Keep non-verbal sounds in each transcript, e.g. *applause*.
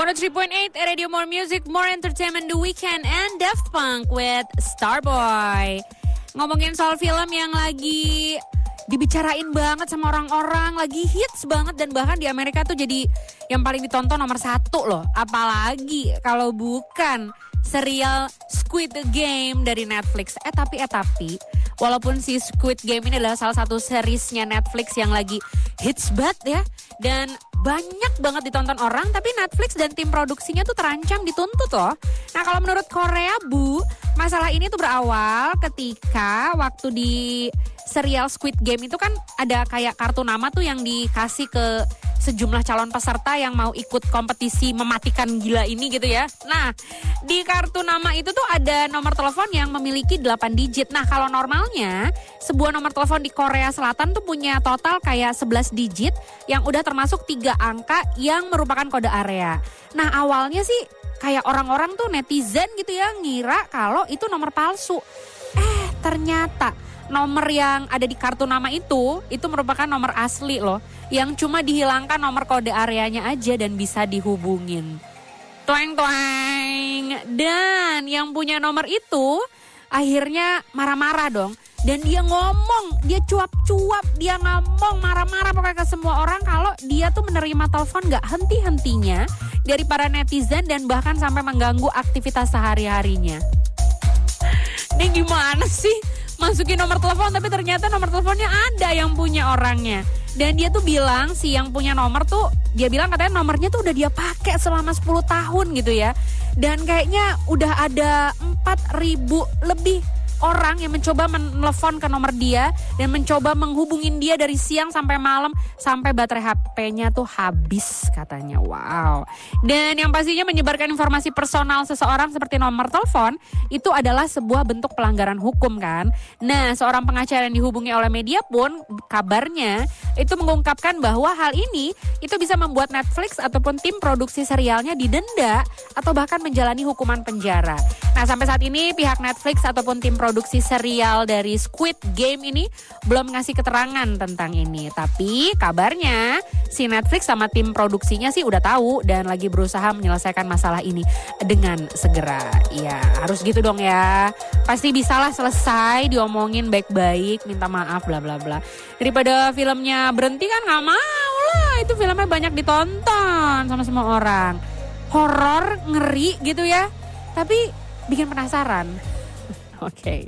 103.8 Radio More Music, More Entertainment The Weekend and Daft Punk with Starboy. Ngomongin soal film yang lagi dibicarain banget sama orang-orang, lagi hits banget dan bahkan di Amerika tuh jadi yang paling ditonton nomor satu loh. Apalagi kalau bukan serial Squid Game dari Netflix. Eh tapi eh tapi walaupun si Squid Game ini adalah salah satu seriesnya Netflix yang lagi hits banget ya dan banyak banget ditonton orang tapi Netflix dan tim produksinya tuh terancam dituntut loh. Nah kalau menurut Korea Bu, masalah ini tuh berawal ketika waktu di serial Squid Game itu kan ada kayak kartu nama tuh yang dikasih ke sejumlah calon peserta yang mau ikut kompetisi mematikan gila ini gitu ya. Nah, di kartu nama itu tuh ada nomor telepon yang memiliki 8 digit. Nah, kalau normalnya sebuah nomor telepon di Korea Selatan tuh punya total kayak 11 digit yang udah termasuk tiga angka yang merupakan kode area. Nah, awalnya sih kayak orang-orang tuh netizen gitu ya ngira kalau itu nomor palsu. Eh, ternyata nomor yang ada di kartu nama itu itu merupakan nomor asli loh yang cuma dihilangkan nomor kode areanya aja dan bisa dihubungin. Tueng tueng. Dan yang punya nomor itu akhirnya marah-marah dong. Dan dia ngomong, dia cuap-cuap, dia ngomong marah-marah pokoknya ke semua orang kalau dia tuh menerima telepon gak henti-hentinya dari para netizen dan bahkan sampai mengganggu aktivitas sehari-harinya. Ini gimana sih? Masukin nomor telepon tapi ternyata nomor teleponnya ada yang punya orangnya. Dan dia tuh bilang si yang punya nomor tuh dia bilang katanya nomornya tuh udah dia pakai selama 10 tahun gitu ya. Dan kayaknya udah ada 4000 lebih orang yang mencoba menelpon ke nomor dia dan mencoba menghubungin dia dari siang sampai malam sampai baterai HP-nya tuh habis katanya. Wow. Dan yang pastinya menyebarkan informasi personal seseorang seperti nomor telepon itu adalah sebuah bentuk pelanggaran hukum kan. Nah, seorang pengacara yang dihubungi oleh media pun kabarnya itu mengungkapkan bahwa hal ini itu bisa membuat Netflix ataupun tim produksi serialnya didenda atau bahkan menjalani hukuman penjara. Nah, sampai saat ini pihak Netflix ataupun tim produksi serial dari Squid Game ini belum ngasih keterangan tentang ini. Tapi kabarnya si Netflix sama tim produksinya sih udah tahu dan lagi berusaha menyelesaikan masalah ini dengan segera. Ya, harus gitu dong ya. Pasti bisalah selesai diomongin baik-baik, minta maaf bla bla bla. Daripada filmnya berhenti kan nggak mau lah. Itu filmnya banyak ditonton sama semua orang. Horor, ngeri gitu ya. Tapi bikin penasaran. *laughs* Oke. Okay.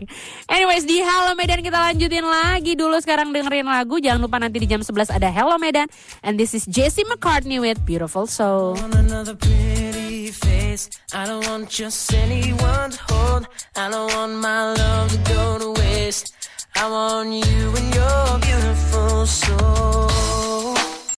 Anyways di Hello Medan kita lanjutin lagi dulu sekarang dengerin lagu. Jangan lupa nanti di jam 11 ada Hello Medan. And this is Jesse McCartney with Beautiful Soul. I don't want just anyone to hold. I don't want my love to go to waste. I want you and your beautiful soul.